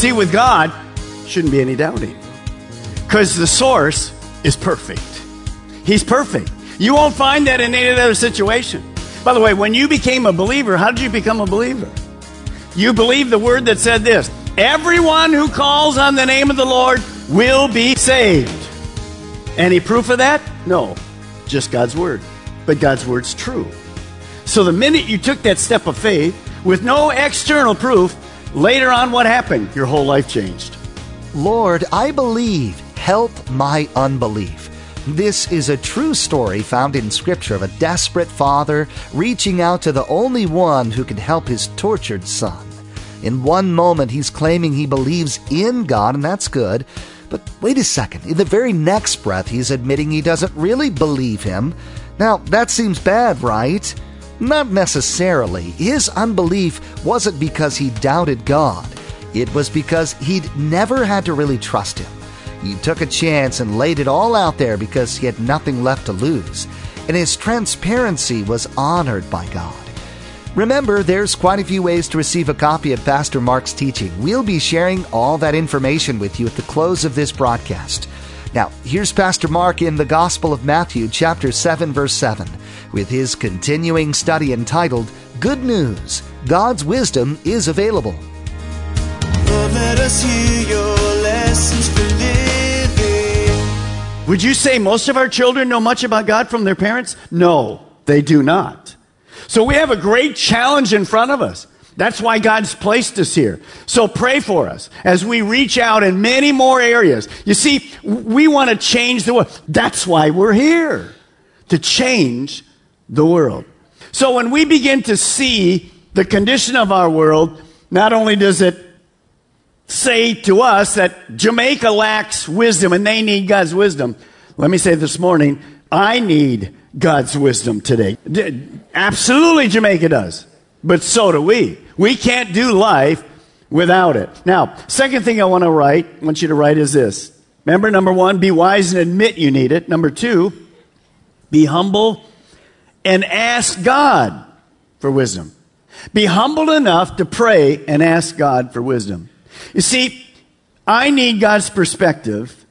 See, with God, shouldn't be any doubting. Because the source is perfect. He's perfect. You won't find that in any other situation. By the way, when you became a believer, how did you become a believer? You believed the word that said this Everyone who calls on the name of the Lord will be saved. Any proof of that? No. Just God's word. But God's word's true. So the minute you took that step of faith with no external proof, later on what happened? Your whole life changed. Lord, I believe. Help my unbelief. This is a true story found in Scripture of a desperate father reaching out to the only one who can help his tortured son. In one moment, he's claiming he believes in God, and that's good. But wait a second. In the very next breath, he's admitting he doesn't really believe him. Now, that seems bad, right? Not necessarily. His unbelief wasn't because he doubted God, it was because he'd never had to really trust him. He took a chance and laid it all out there because he had nothing left to lose, and his transparency was honored by God. Remember, there's quite a few ways to receive a copy of Pastor Mark's teaching. We'll be sharing all that information with you at the close of this broadcast. Now, here's Pastor Mark in the Gospel of Matthew, chapter 7, verse 7, with his continuing study entitled Good News God's Wisdom is Available. Lord. Would you say most of our children know much about God from their parents? No, they do not. So we have a great challenge in front of us. That's why God's placed us here. So pray for us as we reach out in many more areas. You see, we want to change the world. That's why we're here. To change the world. So when we begin to see the condition of our world, not only does it say to us that Jamaica lacks wisdom and they need God's wisdom. Let me say this morning, I need God's wisdom today. Absolutely, Jamaica does. But so do we. We can't do life without it. Now, second thing I want to write, want you to write is this. Remember, number one, be wise and admit you need it. Number two, be humble and ask God for wisdom. Be humble enough to pray and ask God for wisdom. You see, I need God's perspective.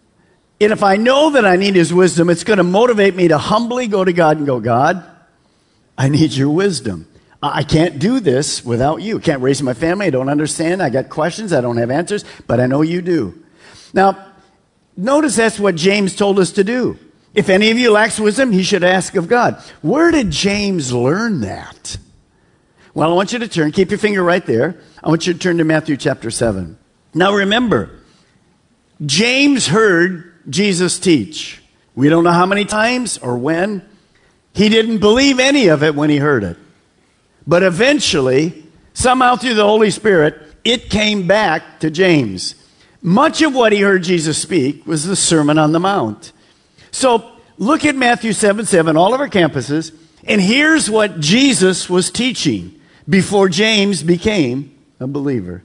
And if I know that I need His wisdom, it's going to motivate me to humbly go to God and go, God, I need your wisdom. I can't do this without you. Can't raise my family. I don't understand. I got questions. I don't have answers, but I know you do. Now, notice that's what James told us to do. If any of you lacks wisdom, he should ask of God. Where did James learn that? Well, I want you to turn, keep your finger right there. I want you to turn to Matthew chapter 7. Now remember, James heard Jesus teach. We don't know how many times or when. He didn't believe any of it when he heard it. But eventually, somehow through the Holy Spirit, it came back to James. Much of what he heard Jesus speak was the Sermon on the Mount. So look at Matthew 7 7, all of our campuses, and here's what Jesus was teaching before James became a believer.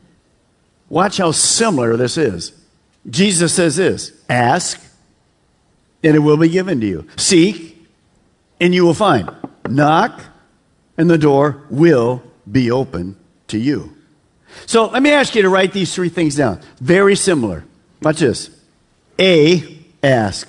Watch how similar this is. Jesus says this Ask, and it will be given to you. Seek, and you will find. Knock, and the door will be open to you. So let me ask you to write these three things down. Very similar. Watch this. A, ask.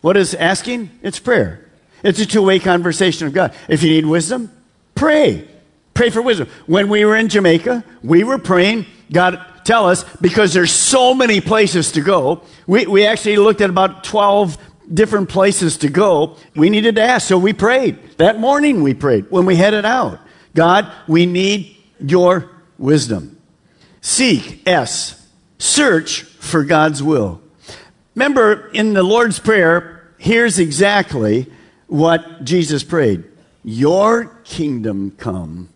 What is asking? It's prayer. It's a two way conversation with God. If you need wisdom, pray. Pray for wisdom. When we were in Jamaica, we were praying, God, tell us, because there's so many places to go. We, we actually looked at about 12 different places to go. We needed to ask, so we prayed. That morning we prayed when we headed out. God, we need your wisdom. Seek, S. search for God's will. Remember, in the Lord's Prayer, here's exactly what Jesus prayed Your kingdom come,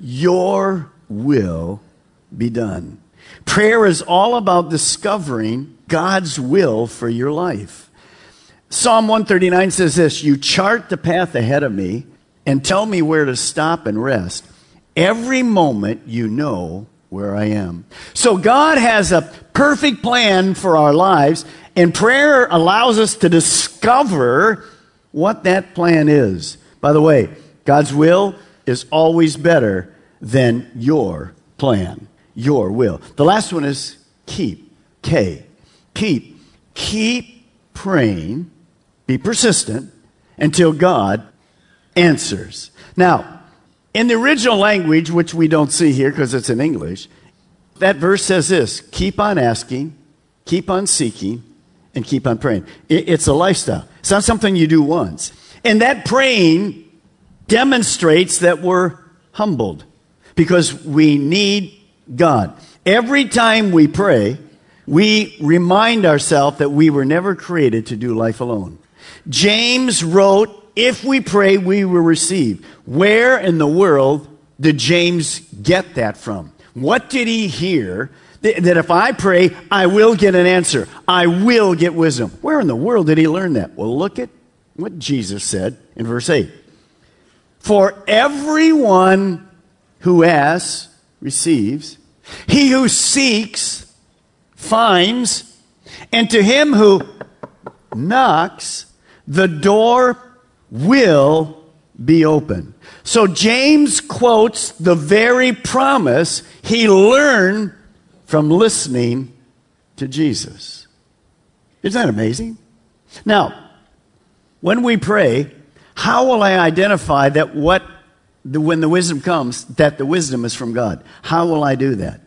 your will be done. Prayer is all about discovering God's will for your life. Psalm 139 says this You chart the path ahead of me and tell me where to stop and rest. Every moment you know where I am. So God has a perfect plan for our lives, and prayer allows us to discover what that plan is. By the way, God's will is always better than your plan, your will. The last one is keep. K. Keep. Keep praying. Be persistent until God answers. Now, in the original language, which we don't see here because it's in English, that verse says this keep on asking, keep on seeking, and keep on praying. It's a lifestyle. It's not something you do once. And that praying demonstrates that we're humbled because we need God. Every time we pray, we remind ourselves that we were never created to do life alone. James wrote, If we pray, we will receive. Where in the world did James get that from? What did he hear that if I pray, I will get an answer. I will get wisdom. Where in the world did he learn that? Well, look at what Jesus said in verse 8. For everyone who asks receives, he who seeks finds, and to him who knocks, the door will be open. So James quotes the very promise he learned from listening to Jesus. Isn't that amazing? Now, when we pray, how will I identify that what the, when the wisdom comes, that the wisdom is from God? How will I do that?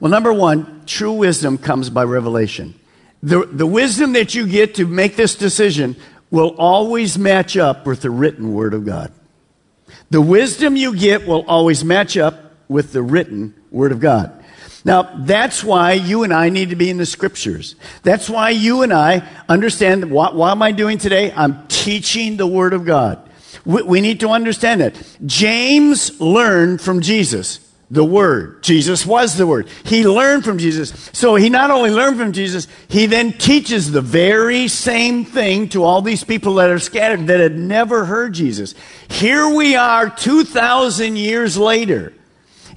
Well, number one, true wisdom comes by revelation. The, the wisdom that you get to make this decision will always match up with the written word of God. The wisdom you get will always match up with the written word of God. Now, that's why you and I need to be in the scriptures. That's why you and I understand what, what am I doing today? I'm teaching the word of God. We, we need to understand that. James learned from Jesus the Word. Jesus was the Word. He learned from Jesus. So he not only learned from Jesus, he then teaches the very same thing to all these people that are scattered that had never heard Jesus. Here we are 2,000 years later.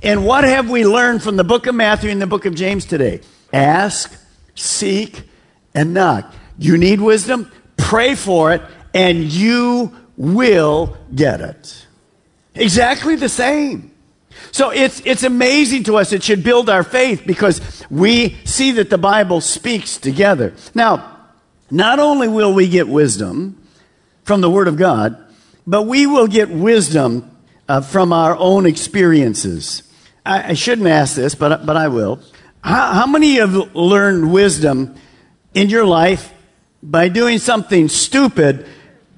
And what have we learned from the book of Matthew and the book of James today? Ask, seek, and knock. You need wisdom? Pray for it, and you will get it. Exactly the same. So it's, it's amazing to us. It should build our faith because we see that the Bible speaks together. Now, not only will we get wisdom from the Word of God, but we will get wisdom uh, from our own experiences. I, I, shouldn't ask this, but, but I will. How, how many have learned wisdom in your life by doing something stupid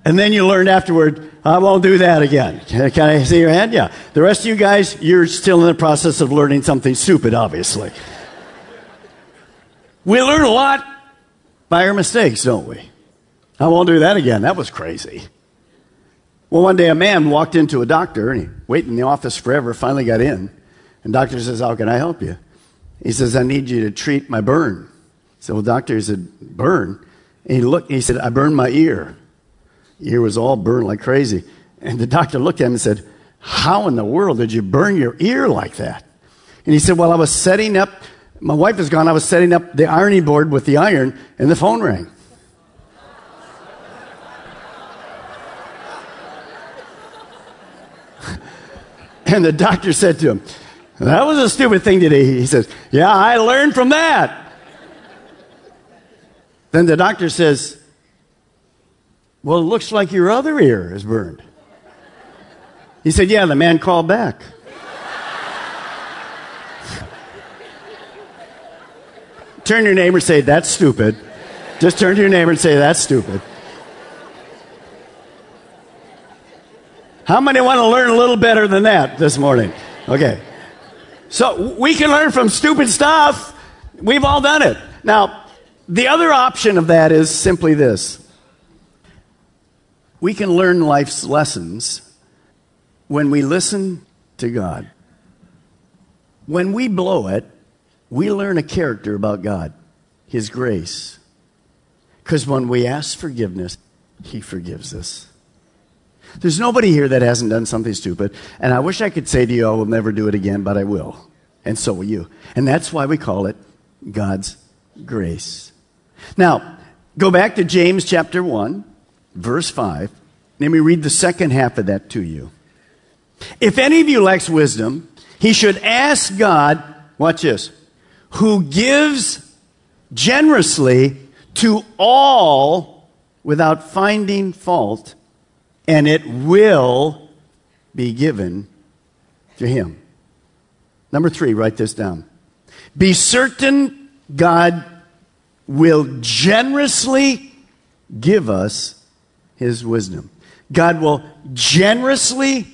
and then you learned afterward, I won't do that again. Can I see your hand? Yeah. The rest of you guys, you're still in the process of learning something stupid, obviously. we learn a lot by our mistakes, don't we? I won't do that again. That was crazy. Well, one day a man walked into a doctor and he waited in the office forever, finally got in. And doctor says, How can I help you? He says, I need you to treat my burn. So, well, doctor, he said, Burn? And he looked, he said, I burned my ear ear was all burned like crazy. And the doctor looked at him and said, How in the world did you burn your ear like that? And he said, Well, I was setting up, my wife is gone, I was setting up the ironing board with the iron, and the phone rang. and the doctor said to him, That was a stupid thing today. He says, Yeah, I learned from that. then the doctor says, well, it looks like your other ear is burned. He said, Yeah, the man called back. turn to your neighbor and say, That's stupid. Just turn to your neighbor and say, That's stupid. How many want to learn a little better than that this morning? Okay. So we can learn from stupid stuff. We've all done it. Now, the other option of that is simply this we can learn life's lessons when we listen to God. When we blow it, we learn a character about God, His grace. Because when we ask forgiveness, He forgives us. There's nobody here that hasn't done something stupid, and I wish I could say to you, I will never do it again, but I will. And so will you. And that's why we call it God's grace. Now, go back to James chapter 1, verse 5. Let me read the second half of that to you. If any of you lacks wisdom, he should ask God, watch this, who gives generously to all without finding fault, and it will be given to him. Number three, write this down. Be certain God will generously give us his wisdom. God will generously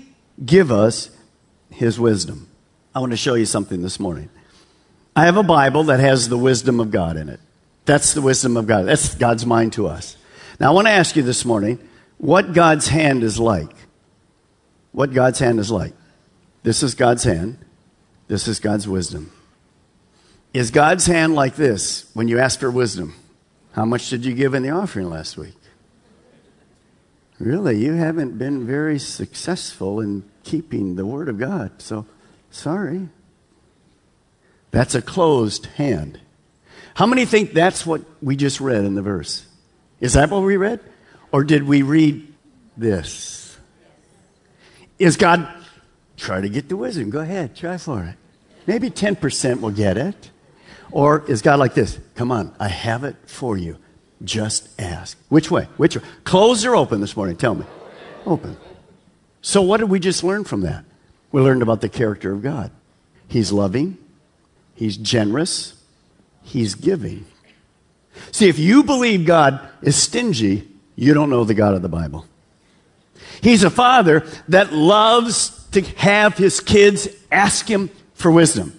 give us his wisdom. I want to show you something this morning. I have a Bible that has the wisdom of God in it. That's the wisdom of God. That's God's mind to us. Now, I want to ask you this morning what God's hand is like. What God's hand is like. This is God's hand. This is God's wisdom. Is God's hand like this when you ask for wisdom? How much did you give in the offering last week? Really, you haven't been very successful in keeping the Word of God, so sorry. That's a closed hand. How many think that's what we just read in the verse? Is that what we read? Or did we read this? Is God, try to get the wisdom. Go ahead, try for it. Maybe 10% will get it. Or is God like this? Come on, I have it for you. Just ask. Which way? Which way? Closed or open this morning? Tell me. Open. So, what did we just learn from that? We learned about the character of God. He's loving, He's generous, He's giving. See, if you believe God is stingy, you don't know the God of the Bible. He's a father that loves to have his kids ask him for wisdom.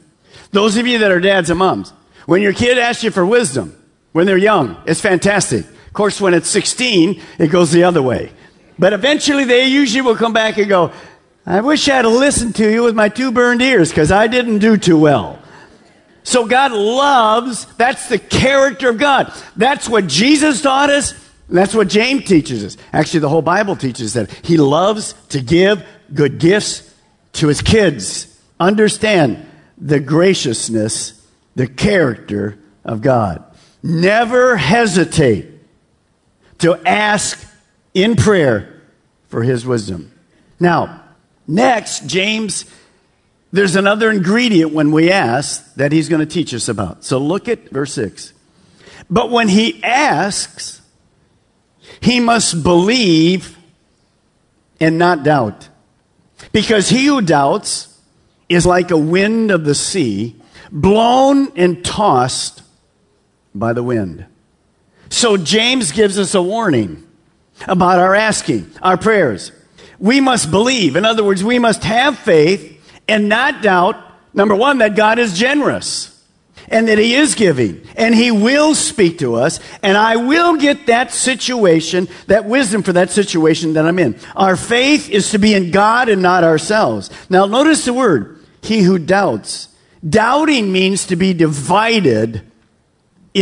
Those of you that are dads and moms, when your kid asks you for wisdom, when they're young, it's fantastic. Of course, when it's 16, it goes the other way. But eventually, they usually will come back and go, I wish I had listened to you with my two burned ears because I didn't do too well. So God loves, that's the character of God. That's what Jesus taught us. That's what James teaches us. Actually, the whole Bible teaches that he loves to give good gifts to his kids. Understand the graciousness, the character of God. Never hesitate to ask in prayer for his wisdom. Now, next, James, there's another ingredient when we ask that he's going to teach us about. So look at verse 6. But when he asks, he must believe and not doubt. Because he who doubts is like a wind of the sea, blown and tossed by the wind. So James gives us a warning about our asking, our prayers. We must believe. In other words, we must have faith and not doubt, number one, that God is generous and that He is giving and He will speak to us and I will get that situation, that wisdom for that situation that I'm in. Our faith is to be in God and not ourselves. Now notice the word, he who doubts. Doubting means to be divided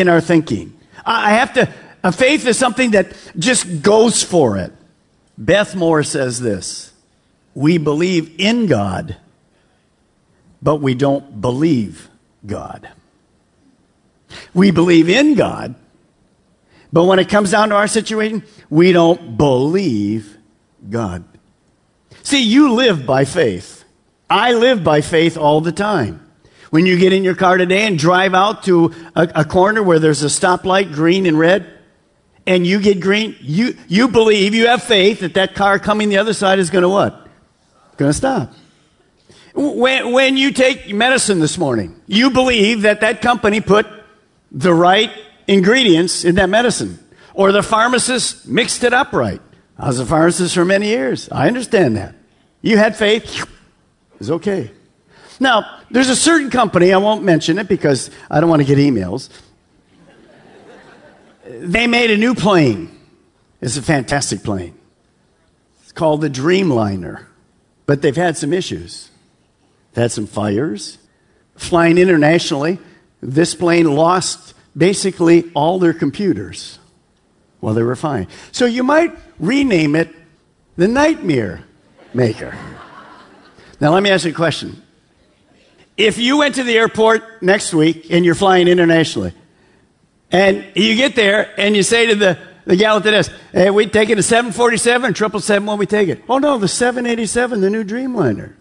in our thinking. I have to, a faith is something that just goes for it. Beth Moore says this We believe in God, but we don't believe God. We believe in God, but when it comes down to our situation, we don't believe God. See, you live by faith. I live by faith all the time. When you get in your car today and drive out to a, a corner where there's a stoplight, green and red, and you get green, you, you believe, you have faith that that car coming the other side is going to what? Going to stop. When, when you take medicine this morning, you believe that that company put the right ingredients in that medicine. Or the pharmacist mixed it up right. I was a pharmacist for many years. I understand that. You had faith. It's okay. Now, there's a certain company, I won't mention it because I don't want to get emails. They made a new plane. It's a fantastic plane. It's called the Dreamliner. But they've had some issues. They've had some fires. Flying internationally, this plane lost basically all their computers while they were flying. So you might rename it the Nightmare Maker. Now, let me ask you a question. If you went to the airport next week and you're flying internationally, and you get there and you say to the, the gal at the desk, hey, we take it a 747 or 777 when we take it. Oh no, the 787, the new Dreamliner.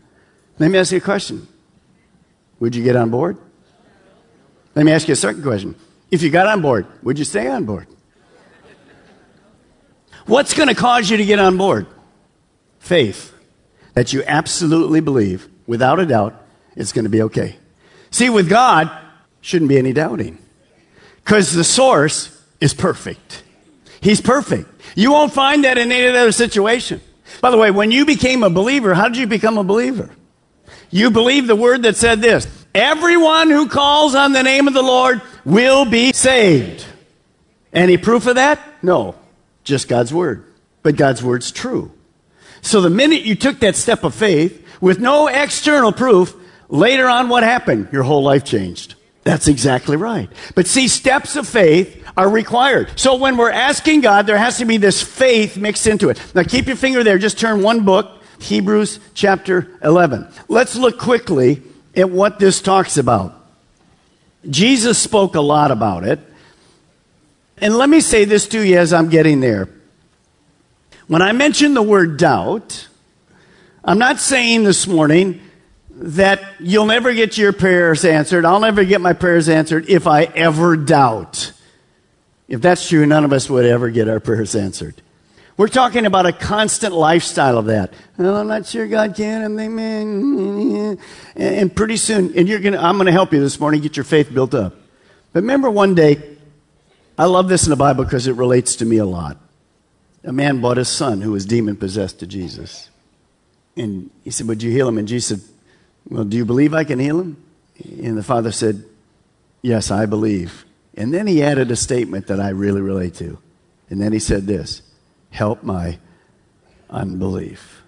Let me ask you a question. Would you get on board? Let me ask you a second question. If you got on board, would you stay on board? What's going to cause you to get on board? Faith. That you absolutely believe, without a doubt, it's going to be okay. See, with God, shouldn't be any doubting. Because the source is perfect. He's perfect. You won't find that in any other situation. By the way, when you became a believer, how did you become a believer? You believe the word that said this Everyone who calls on the name of the Lord will be saved. Any proof of that? No. Just God's word. But God's word's true. So the minute you took that step of faith with no external proof, later on what happened? Your whole life changed. That's exactly right. But see, steps of faith are required. So when we're asking God, there has to be this faith mixed into it. Now keep your finger there. Just turn one book, Hebrews chapter 11. Let's look quickly at what this talks about. Jesus spoke a lot about it. And let me say this to you as I'm getting there. When I mention the word doubt, I'm not saying this morning that you'll never get your prayers answered. I'll never get my prayers answered if I ever doubt. If that's true, none of us would ever get our prayers answered. We're talking about a constant lifestyle of that. Well, I'm not sure God can, and they and pretty soon, and you're gonna, I'm gonna help you this morning get your faith built up. But remember one day, I love this in the Bible because it relates to me a lot. A man brought his son who was demon possessed to Jesus. And he said, Would you heal him? And Jesus said, Well, do you believe I can heal him? And the father said, Yes, I believe. And then he added a statement that I really relate to. And then he said this Help my unbelief.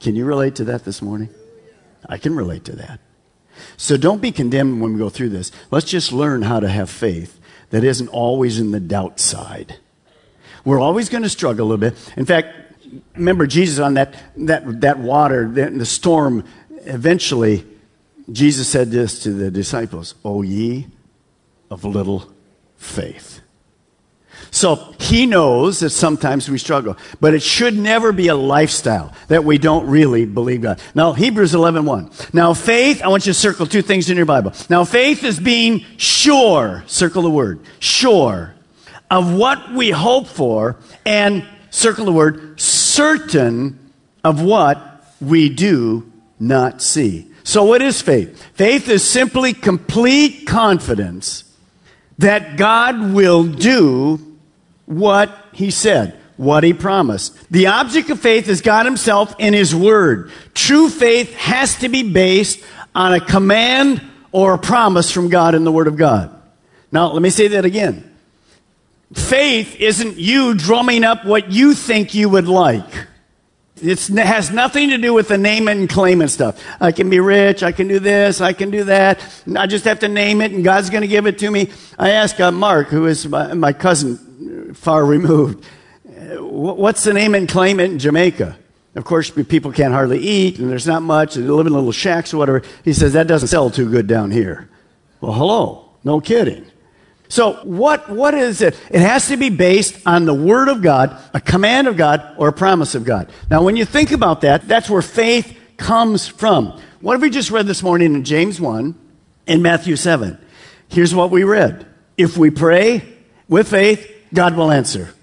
Can you relate to that this morning? I can relate to that. So don't be condemned when we go through this. Let's just learn how to have faith that isn't always in the doubt side. We're always going to struggle a little bit. In fact, remember Jesus on that, that, that water, the, the storm, eventually, Jesus said this to the disciples, O ye of little faith. So he knows that sometimes we struggle, but it should never be a lifestyle that we don't really believe God. Now, Hebrews 11, 1. Now, faith, I want you to circle two things in your Bible. Now, faith is being sure, circle the word, sure, of what we hope for, and circle the word, certain of what we do not see. So, what is faith? Faith is simply complete confidence that God will do what he said, what he promised. The object of faith is God himself in his word. True faith has to be based on a command or a promise from God in the word of God. Now, let me say that again. Faith isn't you drumming up what you think you would like. It has nothing to do with the name it and claim and stuff. I can be rich. I can do this. I can do that. I just have to name it and God's going to give it to me. I asked uh, Mark, who is my, my cousin, far removed. What's the name and claim it in Jamaica? Of course, people can't hardly eat, and there's not much. They live in little shacks or whatever. He says that doesn't sell too good down here. Well, hello, no kidding. So, what, what is it? It has to be based on the Word of God, a command of God, or a promise of God. Now, when you think about that, that's where faith comes from. What have we just read this morning in James 1 and Matthew 7? Here's what we read. If we pray with faith, God will answer.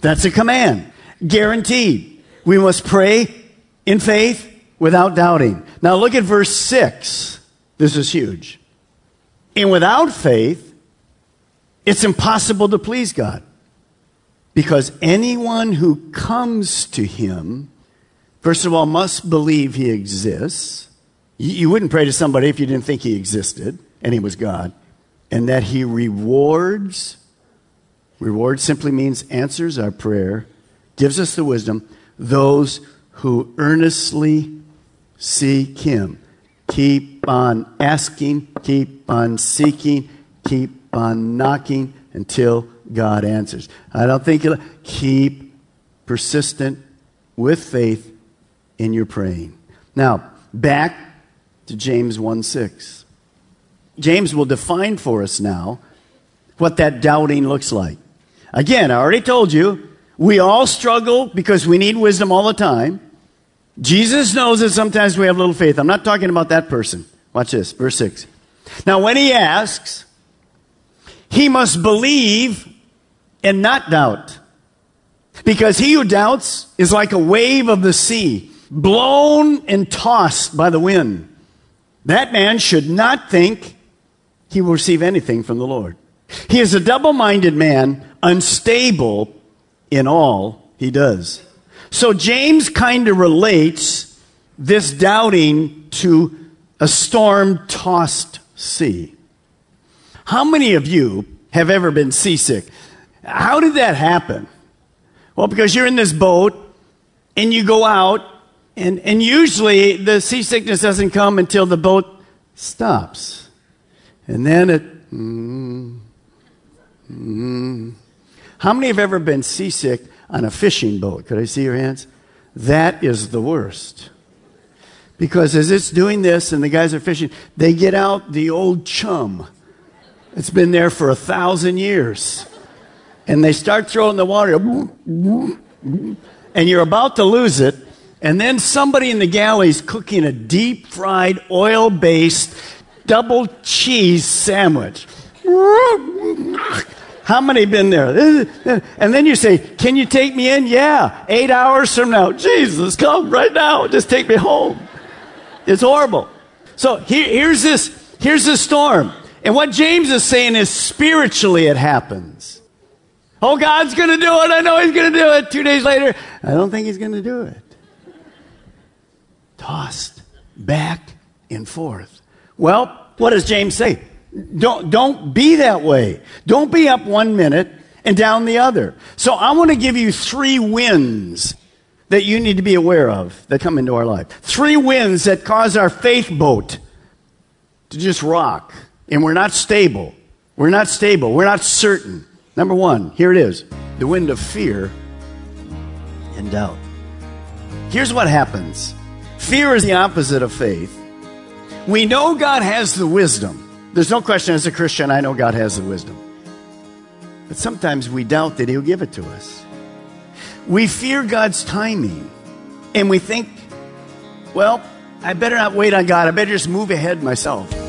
That's a command. Guaranteed. We must pray in faith without doubting. Now look at verse 6. This is huge. And without faith, it's impossible to please God. Because anyone who comes to Him, first of all, must believe He exists You, wouldn't pray to somebody if you didn't think he existed and he was God. And that he rewards, reward simply means answers our prayer, gives us the wisdom, those who earnestly seek him. Keep on asking, keep on seeking, keep on knocking until God answers. I don't think you'll keep persistent with faith in your praying. Now, back to James 1 6. James will define for us now what that doubting looks like. Again, I already told you, we all struggle because we need wisdom all the time. Jesus knows that sometimes we have little faith. I'm not talking about that person. Watch this, verse 6. Now, when he asks, he must believe and not doubt. Because he who doubts is like a wave of the sea, blown and tossed by the wind. That man should not think he will receive anything from the Lord. He is a double minded man, unstable in all he does. So James kind of relates this doubting to a storm tossed sea. How many of you have ever been seasick? How did that happen? Well, because you're in this boat and you go out, and, and usually the seasickness doesn't come until the boat stops. And then it. Mm, mm. How many have ever been seasick on a fishing boat? Could I see your hands? That is the worst. Because as it's doing this and the guys are fishing, they get out the old chum. It's been there for a thousand years. And they start throwing the water, and you're about to lose it. And then somebody in the galley's cooking a deep fried, oil based, double cheese sandwich. How many been there? And then you say, Can you take me in? Yeah, eight hours from now. Jesus, come right now. Just take me home. It's horrible. So here, here's this, here's this storm. And what James is saying is spiritually it happens. Oh, God's going to do it. I know He's going to do it. Two days later, I don't think He's going to do it. Tossed back and forth. Well, what does James say? Don't, don't be that way. Don't be up one minute and down the other. So I want to give you three winds that you need to be aware of that come into our life. Three winds that cause our faith boat to just rock. And we're not stable. We're not stable. We're not certain. Number one, here it is the wind of fear and doubt. Here's what happens fear is the opposite of faith. We know God has the wisdom. There's no question as a Christian, I know God has the wisdom. But sometimes we doubt that He'll give it to us. We fear God's timing. And we think, well, I better not wait on God. I better just move ahead myself.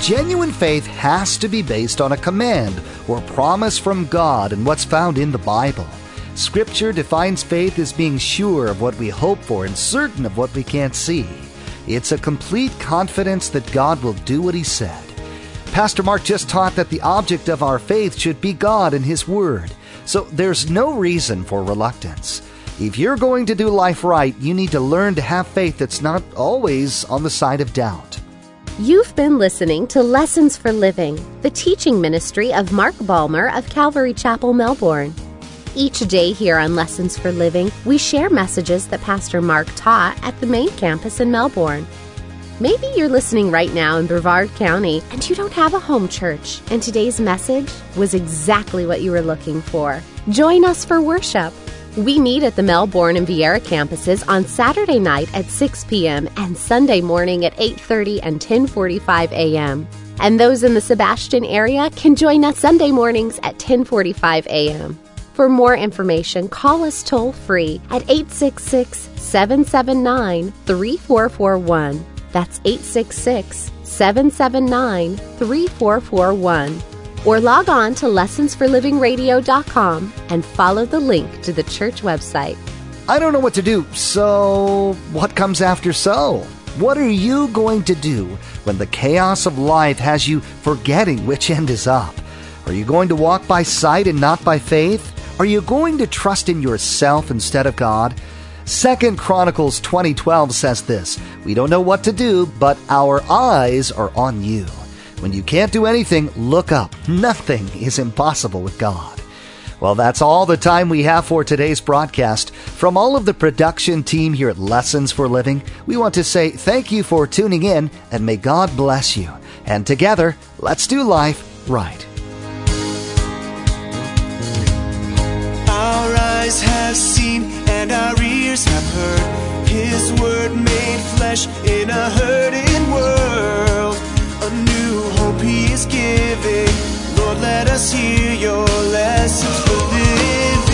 Genuine faith has to be based on a command or promise from God and what's found in the Bible. Scripture defines faith as being sure of what we hope for and certain of what we can't see. It's a complete confidence that God will do what He said. Pastor Mark just taught that the object of our faith should be God and His Word, so there's no reason for reluctance. If you're going to do life right, you need to learn to have faith that's not always on the side of doubt. You've been listening to Lessons for Living, the teaching ministry of Mark Balmer of Calvary Chapel, Melbourne. Each day here on Lessons for Living, we share messages that Pastor Mark taught at the main campus in Melbourne. Maybe you're listening right now in Brevard County and you don't have a home church, and today's message was exactly what you were looking for. Join us for worship. We meet at the Melbourne and Viera campuses on Saturday night at 6 p.m. and Sunday morning at 8:30 and 10:45 a.m. And those in the Sebastian area can join us Sunday mornings at 10:45 a.m. For more information, call us toll free at 866 779 3441. That's 866 779 3441 or log on to lessonsforlivingradio.com and follow the link to the church website. I don't know what to do, so what comes after so? What are you going to do when the chaos of life has you forgetting which end is up? Are you going to walk by sight and not by faith? Are you going to trust in yourself instead of God? Second Chronicles 20:12 says this, "We don't know what to do, but our eyes are on you." When you can't do anything, look up. Nothing is impossible with God. Well, that's all the time we have for today's broadcast. From all of the production team here at Lessons for Living, we want to say thank you for tuning in and may God bless you. And together, let's do life right. Our eyes have seen and our ears have heard His word made flesh in a hurting world a new hope He is giving. Lord, let us hear your lessons for living.